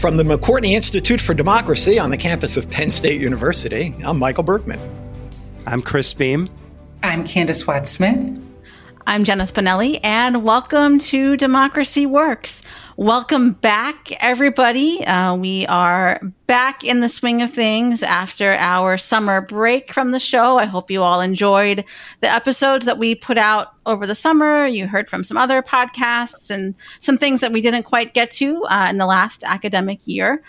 From the McCourtney Institute for Democracy on the campus of Penn State University, I'm Michael Berkman. I'm Chris Beem. I'm Candis Watts Smith. I'm Jenna Spinelli, and welcome to Democracy Works. Welcome back, everybody. Uh, we are back in the swing of things after our summer break from the show. I hope you all enjoyed the episodes that we put out over the summer. You heard from some other podcasts and some things that we didn't quite get to uh, in the last academic year.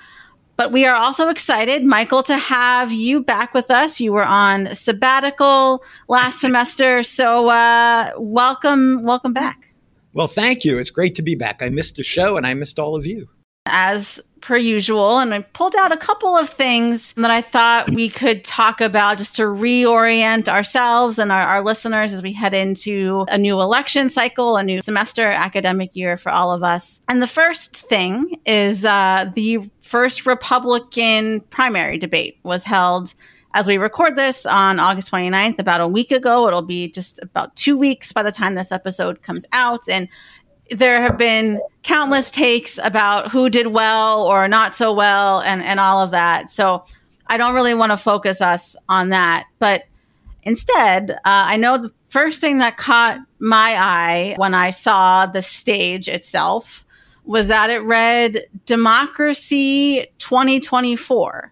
But we are also excited, Michael, to have you back with us. You were on sabbatical last semester, so uh, welcome, welcome back. Well, thank you. It's great to be back. I missed the show and I missed all of you. As per usual, and I pulled out a couple of things that I thought we could talk about just to reorient ourselves and our, our listeners as we head into a new election cycle, a new semester, academic year for all of us. And the first thing is uh, the first Republican primary debate was held as we record this on August 29th, about a week ago. It'll be just about two weeks by the time this episode comes out. And there have been countless takes about who did well or not so well and, and all of that. So I don't really want to focus us on that. But instead, uh, I know the first thing that caught my eye when I saw the stage itself was that it read Democracy 2024.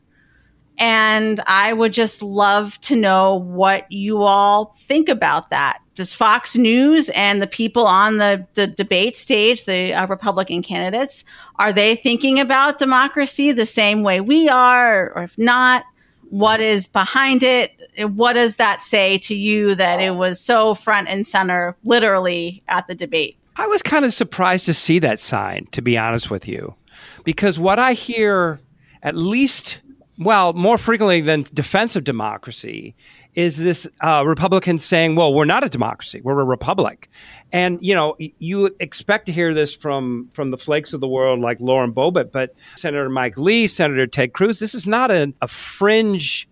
And I would just love to know what you all think about that. Does Fox News and the people on the, the debate stage, the uh, Republican candidates, are they thinking about democracy the same way we are? Or if not, what is behind it? What does that say to you that it was so front and center, literally at the debate? I was kind of surprised to see that sign, to be honest with you, because what I hear, at least well, more frequently than defense of democracy, is this uh, Republican saying, "Well, we're not a democracy; we're a republic." And you know, you expect to hear this from from the flakes of the world like Lauren Boebert, but Senator Mike Lee, Senator Ted Cruz, this is not a, a fringe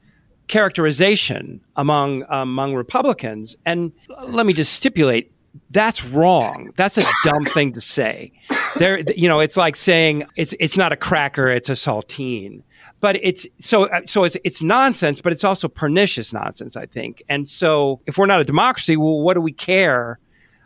characterization among among Republicans. And let me just stipulate that's wrong. That's a dumb thing to say. There, you know, it's like saying it's it's not a cracker, it's a saltine. But it's so uh, so it's it's nonsense, but it's also pernicious nonsense, I think. And so, if we're not a democracy, well, what do we care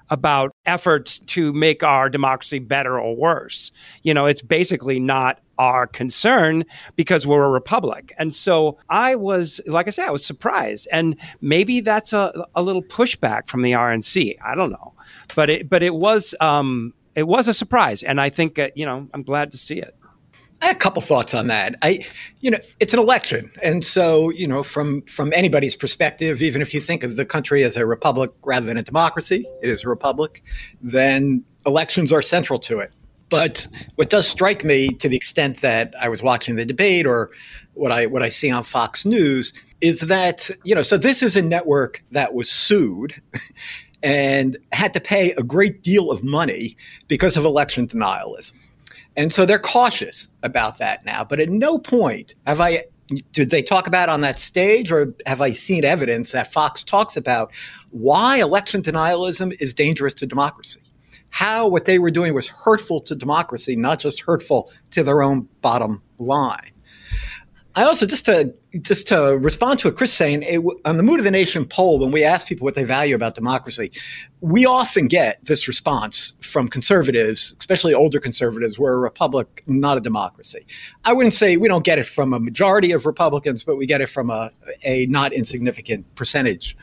about efforts to make our democracy better or worse? You know, it's basically not our concern because we're a republic. And so I was, like I said, I was surprised. And maybe that's a, a little pushback from the RNC. I don't know. But it, but it was, um, it was a surprise. And I think, uh, you know, I'm glad to see it. A couple thoughts on that. I, you know, it's an election, and so you know, from from anybody's perspective, even if you think of the country as a republic rather than a democracy, it is a republic. Then elections are central to it. But what does strike me, to the extent that I was watching the debate or what I what I see on Fox News, is that you know, so this is a network that was sued. and had to pay a great deal of money because of election denialism. And so they're cautious about that now. But at no point have I did they talk about on that stage or have I seen evidence that Fox talks about why election denialism is dangerous to democracy? how what they were doing was hurtful to democracy, not just hurtful to their own bottom line. I also just to just to respond to what Chris saying it, on the Mood of the Nation poll, when we ask people what they value about democracy, we often get this response from conservatives, especially older conservatives. We're a republic, not a democracy. I wouldn't say we don't get it from a majority of Republicans, but we get it from a, a not insignificant percentage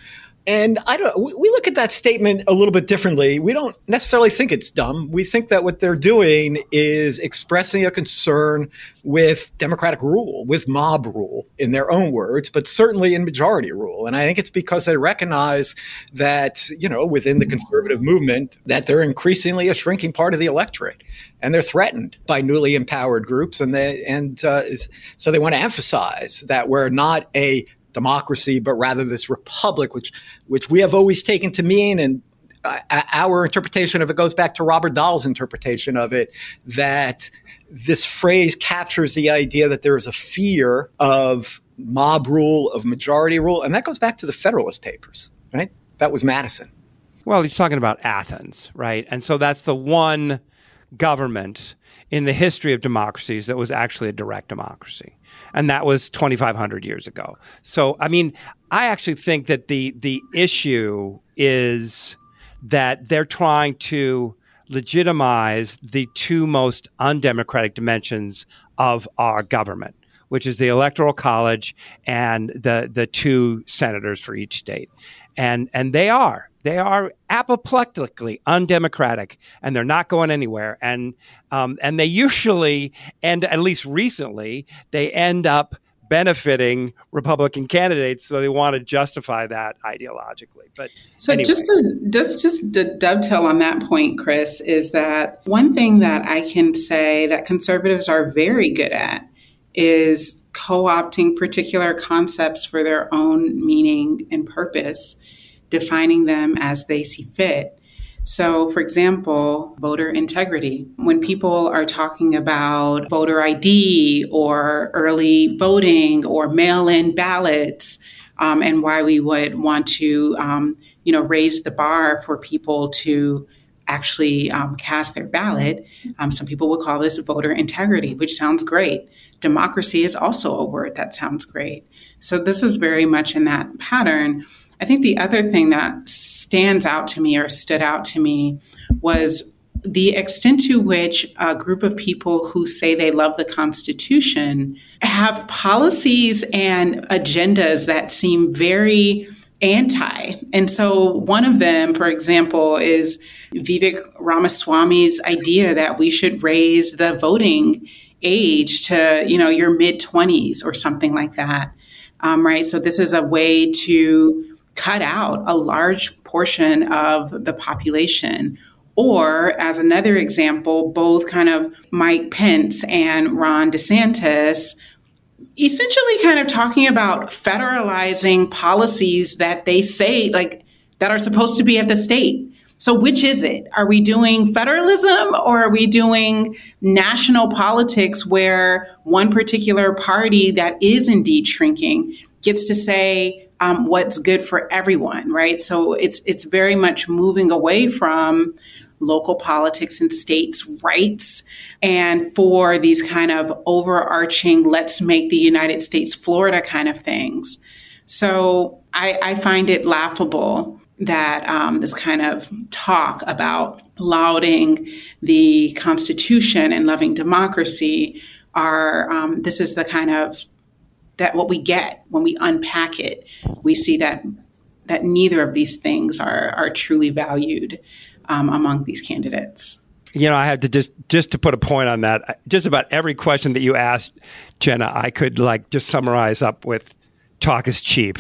And I don't. We look at that statement a little bit differently. We don't necessarily think it's dumb. We think that what they're doing is expressing a concern with democratic rule, with mob rule, in their own words, but certainly in majority rule. And I think it's because they recognize that you know within the conservative movement that they're increasingly a shrinking part of the electorate, and they're threatened by newly empowered groups, and they and uh, so they want to emphasize that we're not a democracy, but rather this republic, which which we have always taken to mean, and uh, our interpretation of it goes back to Robert Dahl's interpretation of it that this phrase captures the idea that there is a fear of mob rule, of majority rule, and that goes back to the Federalist Papers, right? That was Madison. Well, he's talking about Athens, right? And so that's the one government in the history of democracies that was actually a direct democracy. And that was 2500 years ago. So i mean i actually think that the the issue is that they're trying to legitimize the two most undemocratic dimensions of our government which is the electoral college and the the two senators for each state and and they are they are apoplectically undemocratic, and they're not going anywhere. And um, and they usually, and at least recently, they end up benefiting Republican candidates, so they want to justify that ideologically. But so anyway. just to just just to dovetail on that point, Chris, is that one thing that I can say that conservatives are very good at is co-opting particular concepts for their own meaning and purpose defining them as they see fit. So, for example, voter integrity. When people are talking about voter ID or early voting or mail in ballots, um, and why we would want to, um, you know, raise the bar for people to actually um, cast their ballot. Um, some people will call this voter integrity, which sounds great. Democracy is also a word that sounds great. So this is very much in that pattern. I think the other thing that stands out to me or stood out to me was the extent to which a group of people who say they love the Constitution have policies and agendas that seem very anti. And so one of them, for example, is Vivek Ramaswamy's idea that we should raise the voting age to, you know, your mid 20s or something like that. Um, right. So this is a way to cut out a large portion of the population. Or, as another example, both kind of Mike Pence and Ron DeSantis essentially kind of talking about federalizing policies that they say, like, that are supposed to be at the state. So, which is it? Are we doing federalism or are we doing national politics where one particular party that is indeed shrinking gets to say, um, what's good for everyone, right? So it's it's very much moving away from local politics and states' rights and for these kind of overarching let's make the United States Florida kind of things. So I, I find it laughable that um, this kind of talk about lauding the Constitution and loving democracy are um, this is the kind of that what we get when we unpack it, we see that that neither of these things are are truly valued um, among these candidates. You know, I have to just just to put a point on that. Just about every question that you asked, Jenna, I could like just summarize up with talk is cheap.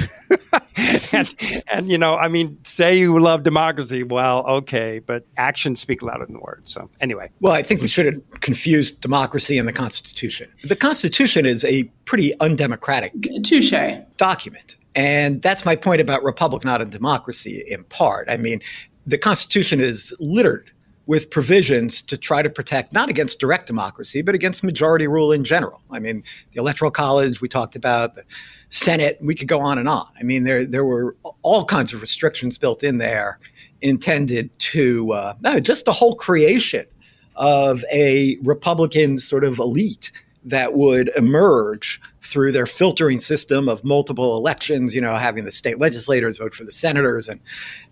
and, and, you know, I mean, say you love democracy. Well, okay, but actions speak louder than words. So, anyway. Well, I think we should have confused democracy and the Constitution. The Constitution is a pretty undemocratic touche document. And that's my point about republic, not a democracy, in part. I mean, the Constitution is littered with provisions to try to protect not against direct democracy, but against majority rule in general. I mean, the Electoral College we talked about, the Senate, we could go on and on. I mean, there there were all kinds of restrictions built in there intended to uh, no, just the whole creation of a Republican sort of elite that would emerge through their filtering system of multiple elections, you know, having the state legislators vote for the senators and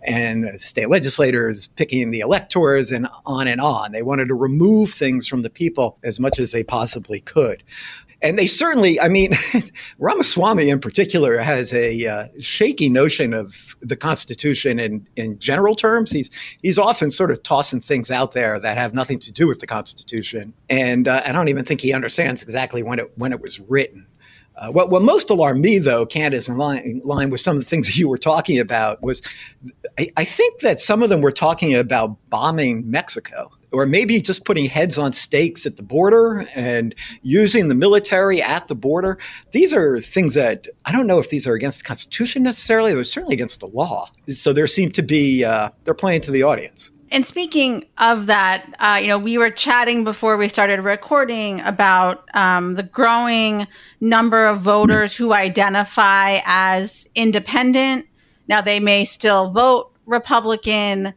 and state legislators picking the electors and on and on. They wanted to remove things from the people as much as they possibly could. And they certainly, I mean, Ramaswamy in particular has a uh, shaky notion of the Constitution in, in general terms. He's he's often sort of tossing things out there that have nothing to do with the Constitution, and uh, I don't even think he understands exactly when it when it was written. Uh, what, what most alarmed me, though, Candis, in line, in line with some of the things that you were talking about, was I, I think that some of them were talking about bombing Mexico or maybe just putting heads on stakes at the border and using the military at the border. These are things that I don't know if these are against the Constitution necessarily. They're certainly against the law. So there seem to be, uh, they're playing to the audience. And speaking of that, uh, you know, we were chatting before we started recording about um, the growing number of voters who identify as independent. Now, they may still vote Republican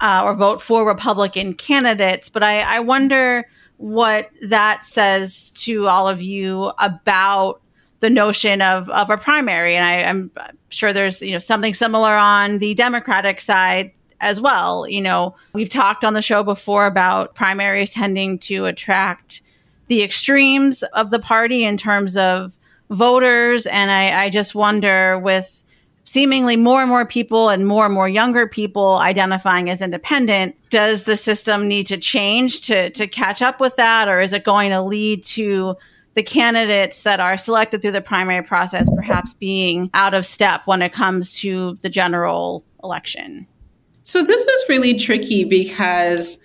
uh, or vote for Republican candidates, but I, I wonder what that says to all of you about the notion of, of a primary. And I, I'm sure there's you know something similar on the Democratic side as well. You know, we've talked on the show before about primaries tending to attract the extremes of the party in terms of voters. And I, I just wonder with seemingly more and more people and more and more younger people identifying as independent, does the system need to change to, to catch up with that? Or is it going to lead to the candidates that are selected through the primary process perhaps being out of step when it comes to the general election? So this is really tricky because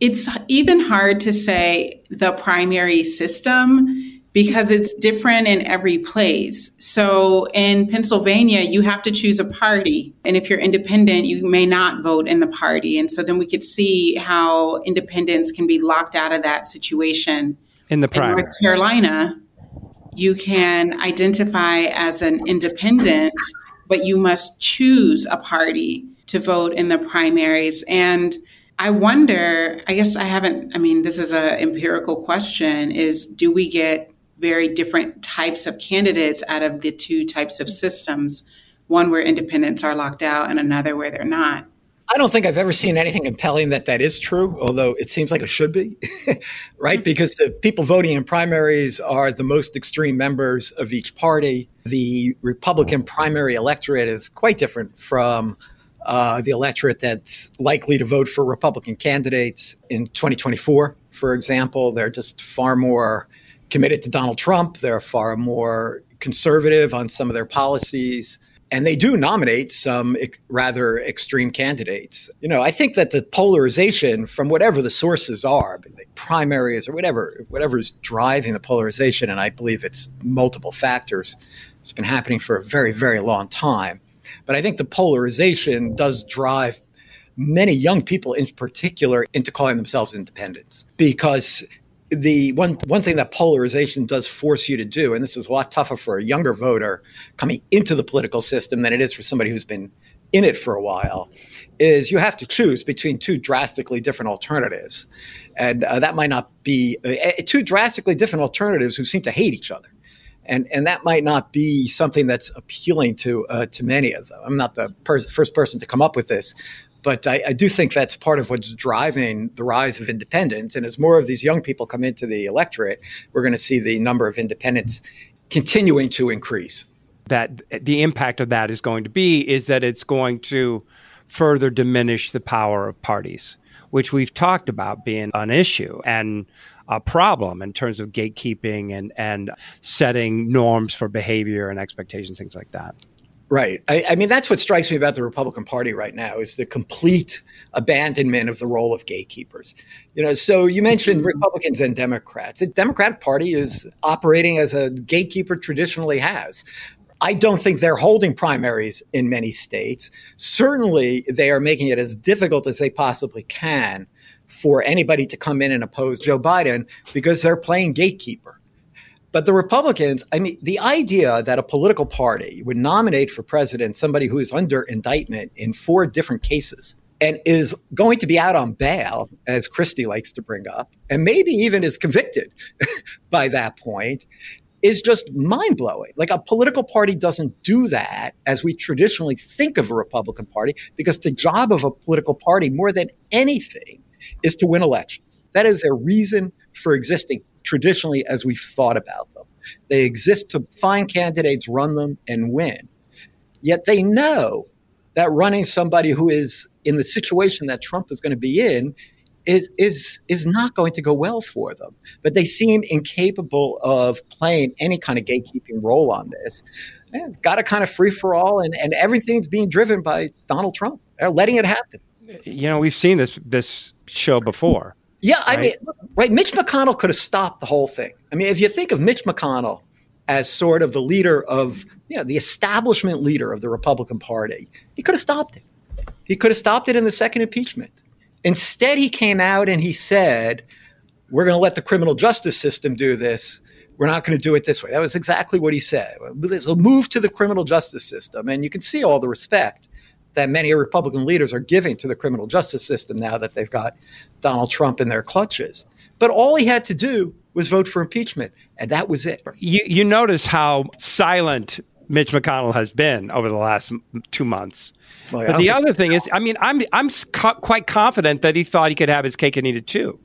it's even hard to say the primary system because it's different in every place. So in Pennsylvania, you have to choose a party. And if you're independent, you may not vote in the party. And so then we could see how independents can be locked out of that situation. In the primary. In North Carolina, you can identify as an independent, but you must choose a party to vote in the primaries. And I wonder, I guess I haven't, I mean, this is an empirical question is do we get very different types of candidates out of the two types of systems, one where independents are locked out and another where they're not? I don't think I've ever seen anything compelling that that is true, although it seems like it should be, right? Because the people voting in primaries are the most extreme members of each party. The Republican primary electorate is quite different from uh, the electorate that's likely to vote for Republican candidates in 2024, for example. They're just far more committed to Donald Trump. They're far more conservative on some of their policies. And they do nominate some rather extreme candidates. You know, I think that the polarization from whatever the sources are, primaries or whatever, whatever is driving the polarization, and I believe it's multiple factors, it's been happening for a very, very long time but I think the polarization does drive many young people in particular into calling themselves independents because the one one thing that polarization does force you to do, and this is a lot tougher for a younger voter coming into the political system than it is for somebody who's been in it for a while, is you have to choose between two drastically different alternatives, and uh, that might not be uh, two drastically different alternatives who seem to hate each other and and that might not be something that's appealing to uh, to many of them. I'm not the first person to come up with this, but I, I, do think that's part of what's driving the rise of independence. And as more of these young people come into the electorate, we're going to see the number of independents continuing to increase. That the impact of that is going to be is that it's going to further diminish the power of parties, which we've talked about being an issue and a problem in terms of gatekeeping and, and setting norms for behavior and expectations, things like that. Right. I, I, mean, that's what strikes me about the Republican Party right now is the complete abandonment of the role of gatekeepers. You know, so you mentioned mm-hmm. Republicans and Democrats. The Democratic Party is operating as a gatekeeper traditionally has. I don't think they're holding primaries in many states. Certainly, they are making it as difficult as they possibly can for anybody to come in and oppose Joe Biden because they're playing gatekeeper. But the Republicans, I mean, the idea that a political party would nominate for president somebody who is under indictment in four different cases and is going to be out on bail, as Christie likes to bring up, and maybe even is convicted by that point, is just mind blowing. Like a political party doesn't do that as we traditionally think of a Republican Party, because the job of a political party, more than anything, is to win elections. That is a reason for existing traditionally as we've thought about them. They exist to find candidates, run them, and win. Yet they know that running somebody who is in the situation that Trump is going to be in is is is not going to go well for them. But they seem incapable of playing any kind of gatekeeping role on this. got a kind of free for all, and, and everything's being driven by Donald Trump. They're letting it happen. You know, we've seen this this show before. Yeah, I right? mean, right. Mitch McConnell could have stopped the whole thing. I mean, if you think of Mitch McConnell as sort of the leader of, you know, the establishment leader of the Republican Party, he could have stopped it. He could have stopped it in the second impeachment. Instead, he came out and he said, We're going to let the criminal justice system do this. We're not going to do it this way. That was exactly what he said. So move to the criminal justice system. And you can see all the respect that many Republican leaders are giving to the criminal justice system now that they've got Donald Trump in their clutches. But all he had to do was vote for impeachment, and that was it. You, you notice how silent Mitch McConnell has been over the last two months. Well, but the other thing is, I mean, I'm I'm co- quite confident that he thought he could have his cake and eat it too.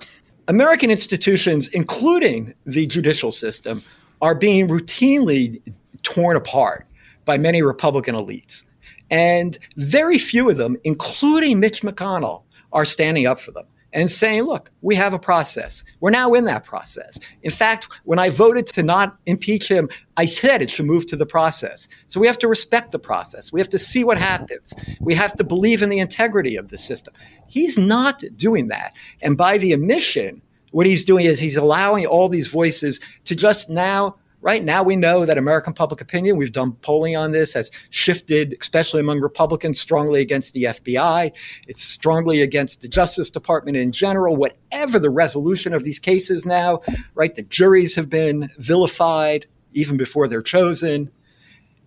American institutions, including the judicial system, are being routinely torn apart by many Republican elites. And very few of them, including Mitch McConnell, are standing up for them and saying, look, we have a process. We're now in that process. In fact, when I voted to not impeach him, I said it should move to the process. So we have to respect the process. We have to see what happens. We have to believe in the integrity of the system. He's not doing that. And by the omission, what he's doing is he's allowing all these voices to just now right now we know that American public opinion, we've done polling on this, has shifted, especially among Republicans, strongly against the FBI. It's strongly against the Justice Department in general. Whatever the resolution of these cases now, right? The juries have been vilified even before they're chosen.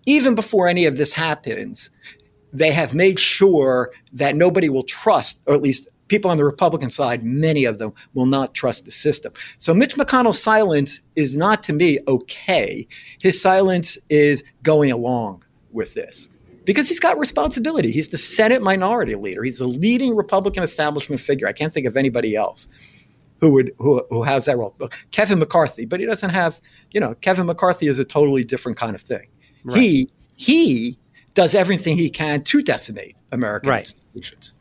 Even before any of this happens, they have made sure that nobody will trust, or at least people on the Republican side, many of them will not trust the system. So Mitch McConnell's silence is not to me okay. His silence is going along with this because he's got responsibility. He's the Senate minority leader. He's the leading Republican establishment figure. I can't think of anybody else who would who, who has that role. Kevin McCarthy, but he doesn't have, you know, Kevin McCarthy is a totally different kind of thing. Right. He he does everything he can to decimate American right. institutions.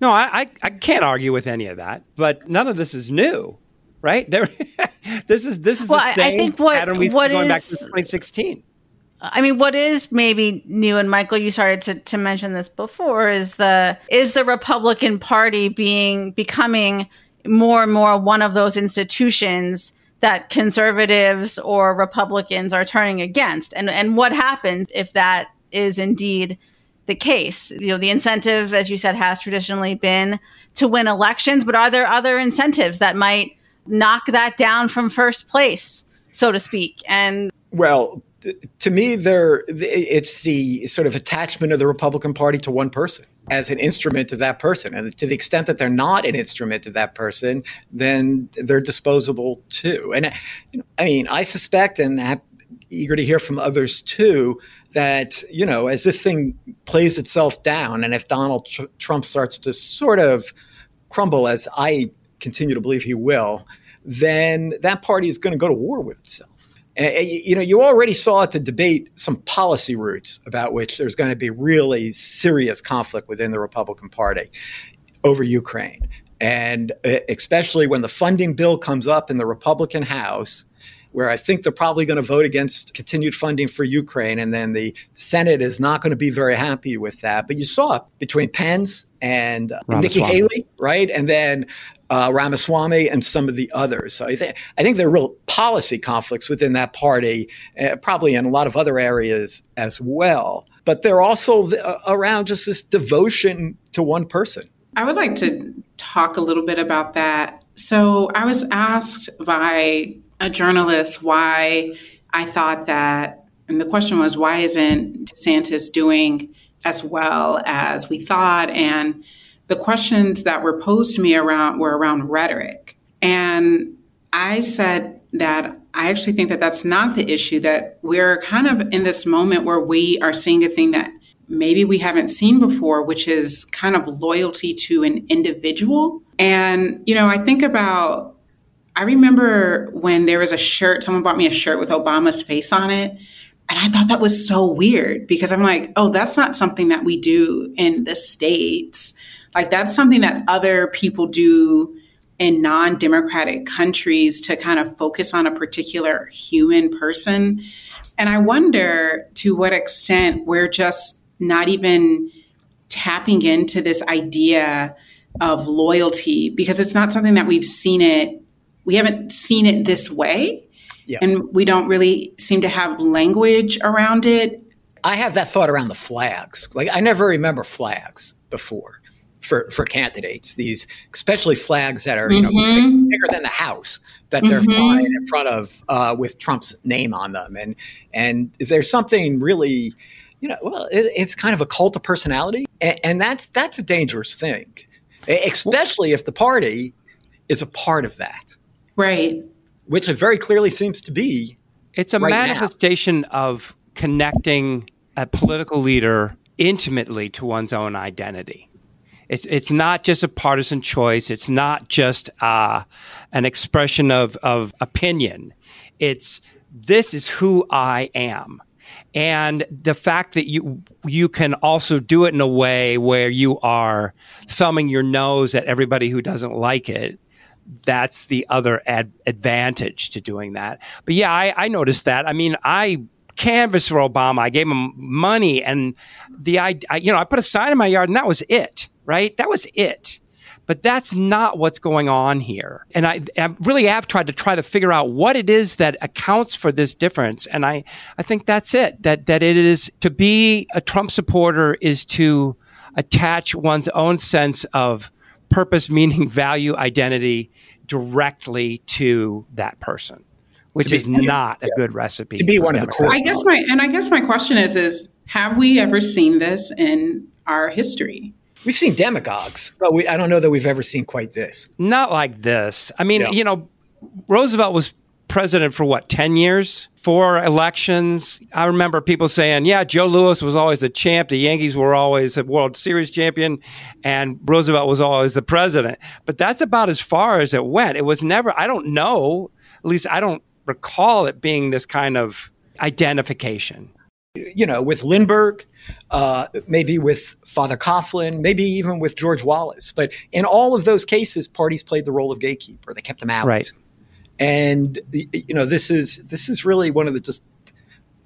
No, I, I, I can't argue with any of that, but none of this is new, right? There, this is this is well, the same I think what, pattern we've what going is, back to 2016. I mean, what is maybe new, and Michael, you started to, to mention this before, is the is the Republican Party being becoming more and more one of those institutions that conservatives or Republicans are turning against, and and what happens if that is indeed the case. You know, the incentive, as you said, has traditionally been to win elections, but are there other incentives that might knock that down from first place, so to speak? And well, to me, there it's the sort of attachment of the Republican Party to one person as an instrument of that person, and to the extent that they're not an instrument of that person, then they're disposable too. And I mean, I suspect, and I'm eager to hear from others too, that you know as this thing plays itself down and if donald Tr- trump starts to sort of crumble as i continue to believe he will then that party is going to go to war with itself. And, you know you already saw at the debate some policy routes about which there's going to be really serious conflict within the republican party over ukraine. And especially when the funding bill comes up in the republican house where I think they're probably going to vote against continued funding for Ukraine. And then the Senate is not going to be very happy with that. But you saw it between Pence and uh, Nikki Haley, right? And then uh, Ramaswamy and some of the others. So I, th- I think there are real policy conflicts within that party, uh, probably in a lot of other areas as well. But they're also th- uh, around just this devotion to one person. I would like to talk a little bit about that. So I was asked by a journalist why I thought that, and the question was, why isn't DeSantis doing as well as we thought? And the questions that were posed to me around were around rhetoric. And I said that I actually think that that's not the issue, that we're kind of in this moment where we are seeing a thing that maybe we haven't seen before, which is kind of loyalty to an individual. And, you know, I think about I remember when there was a shirt, someone bought me a shirt with Obama's face on it. And I thought that was so weird because I'm like, oh, that's not something that we do in the States. Like, that's something that other people do in non democratic countries to kind of focus on a particular human person. And I wonder to what extent we're just not even tapping into this idea of loyalty because it's not something that we've seen it we haven't seen it this way. Yeah. And we don't really seem to have language around it. I have that thought around the flags. Like I never remember flags before for, for candidates. These especially flags that are you mm-hmm. know bigger than the house that they're mm-hmm. flying in front of uh, with Trump's name on them, and and there's something really, you know, well, it, it's kind of a cult of personality, and, and that's that's a dangerous thing, especially if the party is a part of that. Right. Which it very clearly seems to be. It's a right manifestation now. of connecting a political leader intimately to one's own identity. It's, it's not just a partisan choice. It's not just uh, an expression of, of opinion. It's this is who I am. And the fact that you you can also do it in a way where you are thumbing your nose at everybody who doesn't like it that's the other ad- advantage to doing that. But yeah, I, I noticed that. I mean, I canvassed for Obama. I gave him money, and the I, I, you know I put a sign in my yard, and that was it. Right, that was it. But that's not what's going on here. And I, I really have tried to try to figure out what it is that accounts for this difference. And I, I think that's it. That that it is to be a Trump supporter is to attach one's own sense of purpose, meaning, value, identity directly to that person, which be, is not yeah. a good recipe to be one of the core. I guess my and I guess my question is is have we ever seen this in our history? We've seen demagogues, but we, I don't know that we've ever seen quite this. Not like this. I mean, yeah. you know, Roosevelt was president for what, 10 years? Four elections. I remember people saying, yeah, Joe Louis was always the champ. The Yankees were always the World Series champion and Roosevelt was always the president. But that's about as far as it went. It was never, I don't know, at least I don't recall it being this kind of identification. You know, with Lindbergh, uh, maybe with Father Coughlin, maybe even with George Wallace. But in all of those cases, parties played the role of gatekeeper. They kept them out. Right. And you know, this is this is really one of the just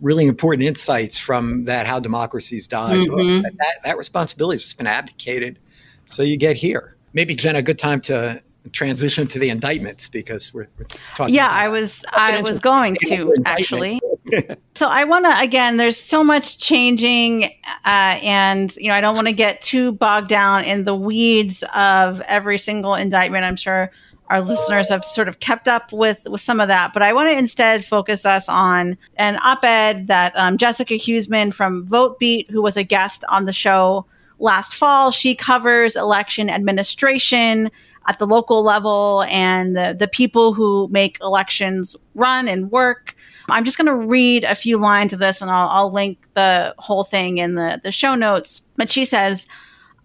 really important insights from that how democracies died. Mm-hmm. That, that responsibility has been abdicated. So you get here. Maybe Jen, a good time to transition to the indictments because we're, we're talking. Yeah, I was I was going to actually. so I want to again. There's so much changing, uh, and you know I don't want to get too bogged down in the weeds of every single indictment. I'm sure our listeners have sort of kept up with with some of that. But I want to instead focus us on an op-ed that um, Jessica Huseman from Votebeat, who was a guest on the show last fall, she covers election administration at the local level and the, the people who make elections run and work. I'm just going to read a few lines of this and I'll, I'll link the whole thing in the, the show notes. But she says,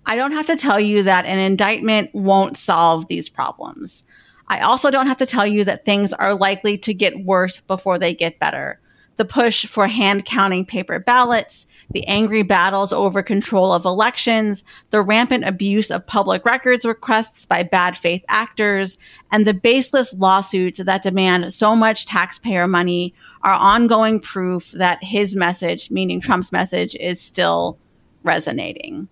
I don't have to tell you that an indictment won't solve these problems. I also don't have to tell you that things are likely to get worse before they get better. The push for hand counting paper ballots, the angry battles over control of elections, the rampant abuse of public records requests by bad faith actors, and the baseless lawsuits that demand so much taxpayer money are ongoing proof that his message, meaning Trump's message, is still resonating.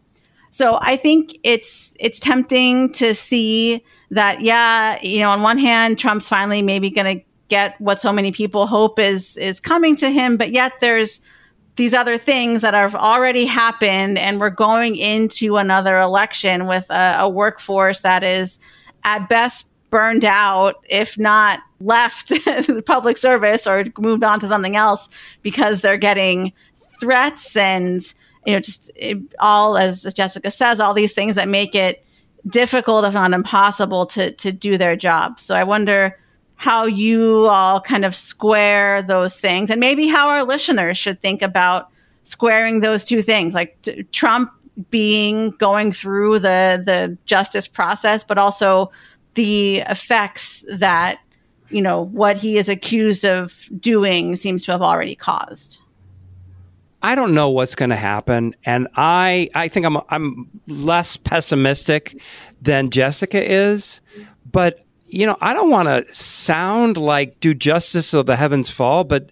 So I think it's it's tempting to see that yeah, you know, on one hand, Trump's finally maybe going to get what so many people hope is is coming to him, but yet there's these other things that have already happened, and we're going into another election with a, a workforce that is at best burned out, if not left the public service or moved on to something else because they're getting threats and you know, just it, all as, Jessica says, all these things that make it difficult, if not impossible, to to do their job. So I wonder how you all kind of square those things, and maybe how our listeners should think about squaring those two things, like t- Trump being going through the the justice process, but also the effects that you know, what he is accused of doing seems to have already caused. I don't know what's going to happen, and I I think I'm I'm less pessimistic than Jessica is, but you know I don't want to sound like do justice so the heavens fall, but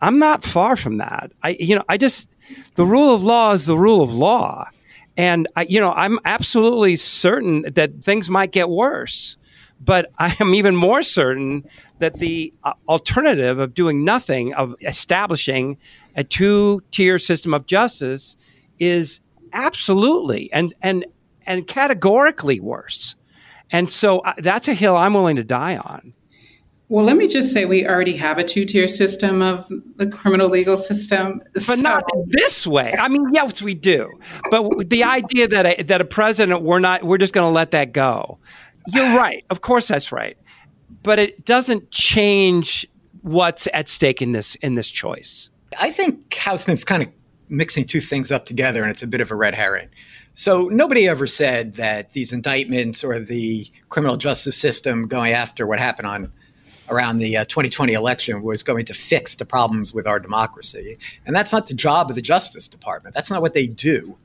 I'm not far from that. I you know I just the rule of law is the rule of law, and I you know I'm absolutely certain that things might get worse. But I am even more certain that the uh, alternative of doing nothing, of establishing a two tier system of justice, is absolutely and, and, and categorically worse. And so uh, that's a hill I'm willing to die on. Well, let me just say we already have a two tier system of the criminal legal system. But so. not this way. I mean, yes, we do. But the idea that a, that a president, we're not, we're just going to let that go. You're right. Of course, that's right. But it doesn't change what's at stake in this in this choice. I think Huseman's kind of mixing two things up together, and it's a bit of a red herring. So nobody ever said that these indictments or the criminal justice system going after what happened on around the uh, 2020 election was going to fix the problems with our democracy. And that's not the job of the Justice Department. That's not what they do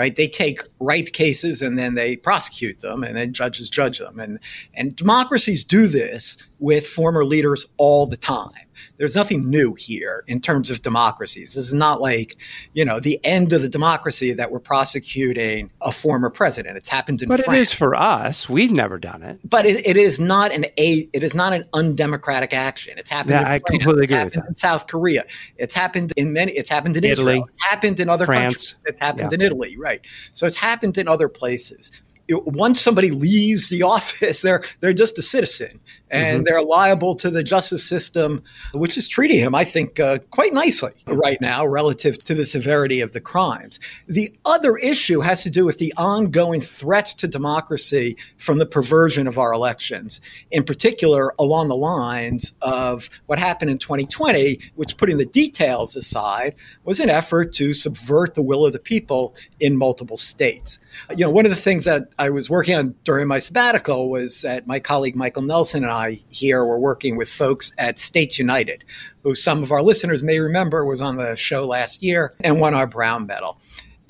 right? They take ripe cases and then they prosecute them, and then judges judge them. And and democracies do this with former leaders all the time. There's nothing new here in terms of democracies. This is not like, you know, the end of the democracy that we're prosecuting a former president. It's happened in France, but France. it is for us. We've never done it. But it, it is not an a it is not an undemocratic action. It's happened yeah, in I France. completely it's agree happened with that. in South Korea. It's happened in many it's happened in Italy, Israel. It's happened in other France. countries. It's happened Yeah. in Italy, right? So it's happened in other places. Once somebody leaves the office, they're they're just a citizen, and Mm-hmm. they're liable to the justice system, which is treating him, I think, uh, quite nicely right now relative to the severity of the crimes. The other issue has to do with the ongoing threats to democracy from the perversion of our elections, in particular along the lines of what happened in 2020, which, putting the details aside, was an effort to subvert the will of the people in multiple states. You know, one of the things that I was working on during my sabbatical was that my colleague Michael Nelson and I here were working with folks at States United, who some of our listeners may remember was on the show last year and won our Brown Medal.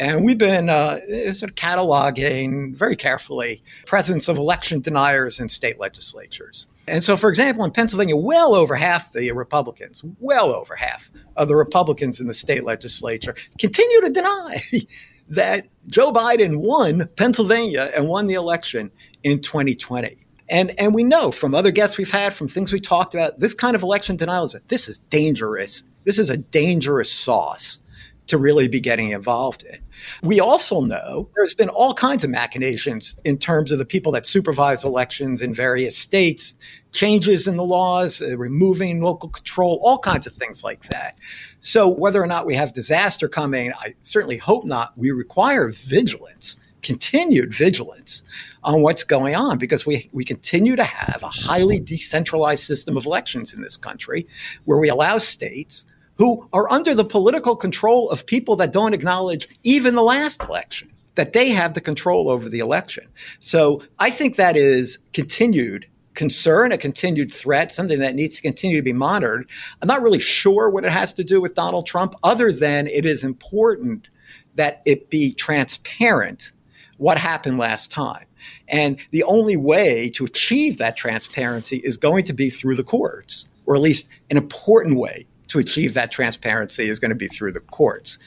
And we've been uh, sort of cataloging very carefully presence of election deniers in state legislatures. And so, for example, in Pennsylvania, well over half the Republicans, well over half of the Republicans in the state legislature continue to deny that Joe Biden won Pennsylvania and won the election in 2020. And, and we know from other guests we've had, from things we talked about, this kind of election denial is this is dangerous. This is a dangerous sauce to really be getting involved in. We also know there's been all kinds of machinations in terms of the people that supervise elections in various states, changes in the laws, uh, removing local control, all kinds of things like that. So, whether or not we have disaster coming, I certainly hope not. We require vigilance, continued vigilance on what's going on because we, we continue to have a highly decentralized system of elections in this country where we allow states who are under the political control of people that don't acknowledge even the last election, that they have the control over the election. So I think that is continued concern, a continued threat, something that needs to continue to be monitored. I'm not really sure what it has to do with Donald Trump, other than it is important that it be transparent what happened last time. And the only way to achieve that transparency is going to be through the courts, or at least an important way to achieve that transparency is going to be through the courts.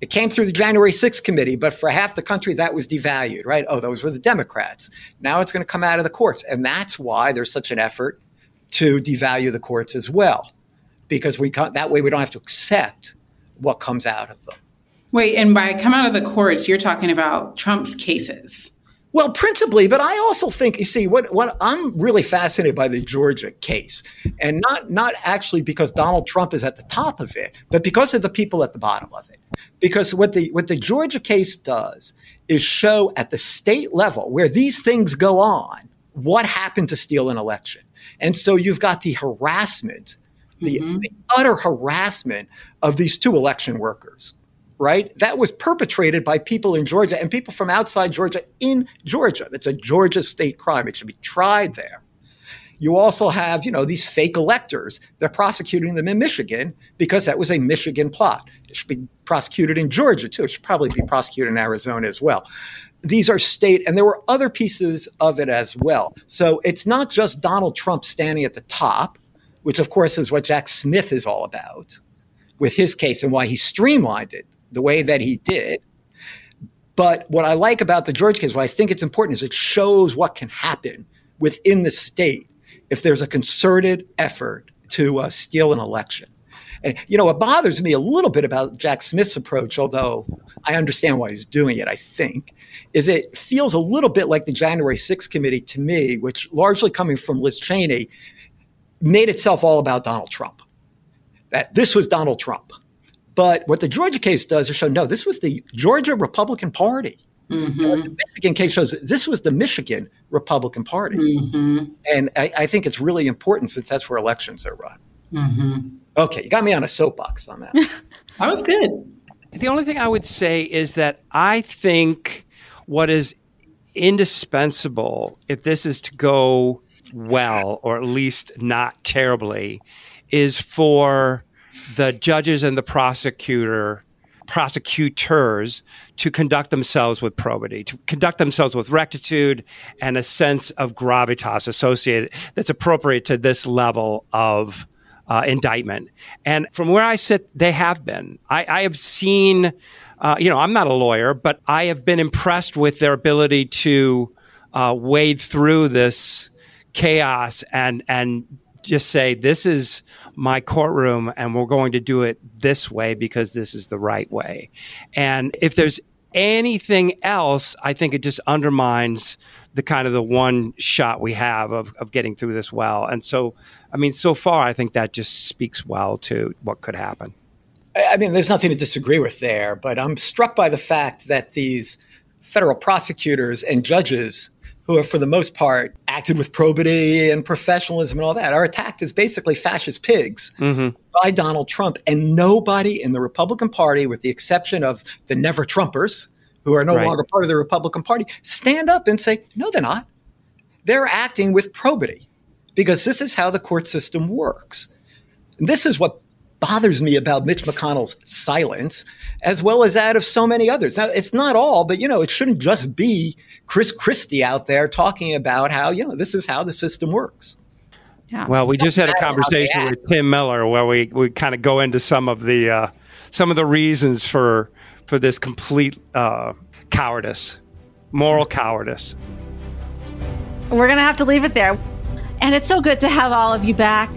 It came through the January 6th committee, but for half the country, that was devalued, right? Oh, those were the Democrats. Now it's going to come out of the courts. And that's why there's such an effort to devalue the courts as well, because we that way we don't have to accept what comes out of them. Wait, and by come out of the courts, you're talking about Trump's cases. Well, principally, but I also think you see what what I'm really fascinated by the Georgia case, and not not actually because Donald Trump is at the top of it, but because of the people at the bottom of it. Because what the what the Georgia case does is show at the state level where these things go on what happened to steal an election, and so you've got the harassment, the, mm-hmm. the utter harassment of these two election workers right? That was perpetrated by people in Georgia and people from outside Georgia in Georgia. That's a Georgia state crime. It should be tried there. You also have, you know, these fake electors. They're prosecuting them in Michigan because that was a Michigan plot. It should be prosecuted in Georgia too. It should probably be prosecuted in Arizona as well. These are state, and there were other pieces of it as well. So it's not just Donald Trump standing at the top, which of course is what Jack Smith is all about with his case and why he streamlined it the way that he did. But what I like about the George case, what I think it's important, is it shows what can happen within the state if there's a concerted effort to uh, steal an election. And you know, what bothers me a little bit about Jack Smith's approach, although I understand why he's doing it, I think, is it feels a little bit like the January 6th committee to me, which largely coming from Liz Cheney, made itself all about Donald Trump. That this was Donald Trump. But what the Georgia case does is show no, this was the Georgia Republican Party. Mm-hmm. the Michigan case shows this was the Michigan Republican Party. Mm-hmm. And I, I, think it's really important since that's where elections are run. Mm-hmm. Okay, you got me on a soapbox on that. that was good. The only thing I would say is that I think what is indispensable if this is to go well, or at least not terribly, is for the judges and the prosecutor prosecutors to conduct themselves with probity, to conduct themselves with rectitude and a sense of gravitas associated that's appropriate to this level of uh, indictment. And from where I sit, they have been. I, I have seen, uh, you know, I'm not a lawyer, but I have been impressed with their ability to uh, wade through this chaos and and just say this is my courtroom and we're going to do it this way because this is the right way. And if there's anything else, I think it just undermines the kind of the one shot we have of, of getting through this well. And so, I mean, so far, I think that just speaks well to what could happen. I mean, there's nothing to disagree with there, but I'm struck by the fact that these federal prosecutors and judges who have, for the most part, acted with probity and professionalism and all that, are attacked as basically fascist pigs mm-hmm. by Donald Trump. And nobody in the Republican Party, with the exception of the never Trumpers, who are no right. longer part of the Republican Party, stand up and say, no, they're not. They're acting with probity because this is how the court system works. And this is what bothers me about Mitch McConnell's silence, as well as that of so many others. Now, it's not all, but you know, it shouldn't just be Chris Christie out there talking about how you know this is how the system works. Yeah. Well, we just had a conversation with Tim Miller where we, we kind of go into some of the uh, some of the reasons for for this complete uh, cowardice, moral cowardice. We're gonna have to leave it there, and it's so good to have all of you back.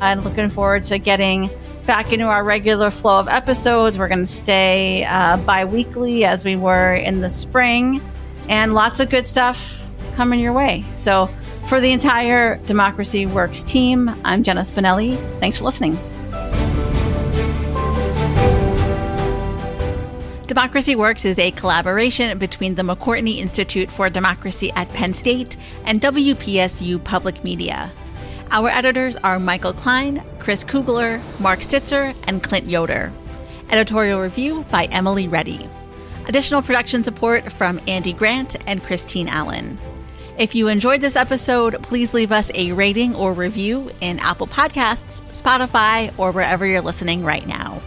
I'm looking forward to getting back into our regular flow of episodes. We're going to stay uh, bi weekly as we were in the spring, and lots of good stuff coming your way. So, for the entire Democracy Works team, I'm Jenna Spinelli. Thanks for listening. Democracy Works is a collaboration between the McCourtney Institute for Democracy at Penn State and WPSU Public Media. Our editors are Michael Klein, Chris Kugler, Mark Stitzer, and Clint Yoder. Editorial review by Emily Reddy. Additional production support from Andy Grant and Christine Allen. If you enjoyed this episode, please leave us a rating or review in Apple Podcasts, Spotify, or wherever you're listening right now.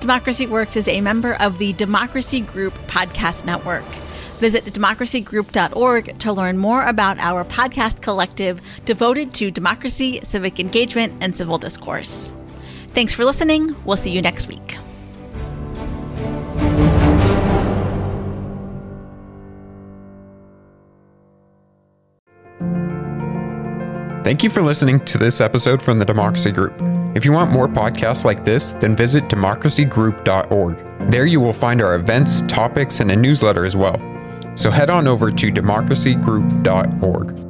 Democracy Works is a member of the Democracy Group Podcast Network. Visit democracygroup.org to learn more about our podcast collective devoted to democracy, civic engagement, and civil discourse. Thanks for listening. We'll see you next week. Thank you for listening to this episode from the Democracy Group. If you want more podcasts like this, then visit democracygroup.org. There you will find our events, topics, and a newsletter as well. So head on over to democracygroup.org.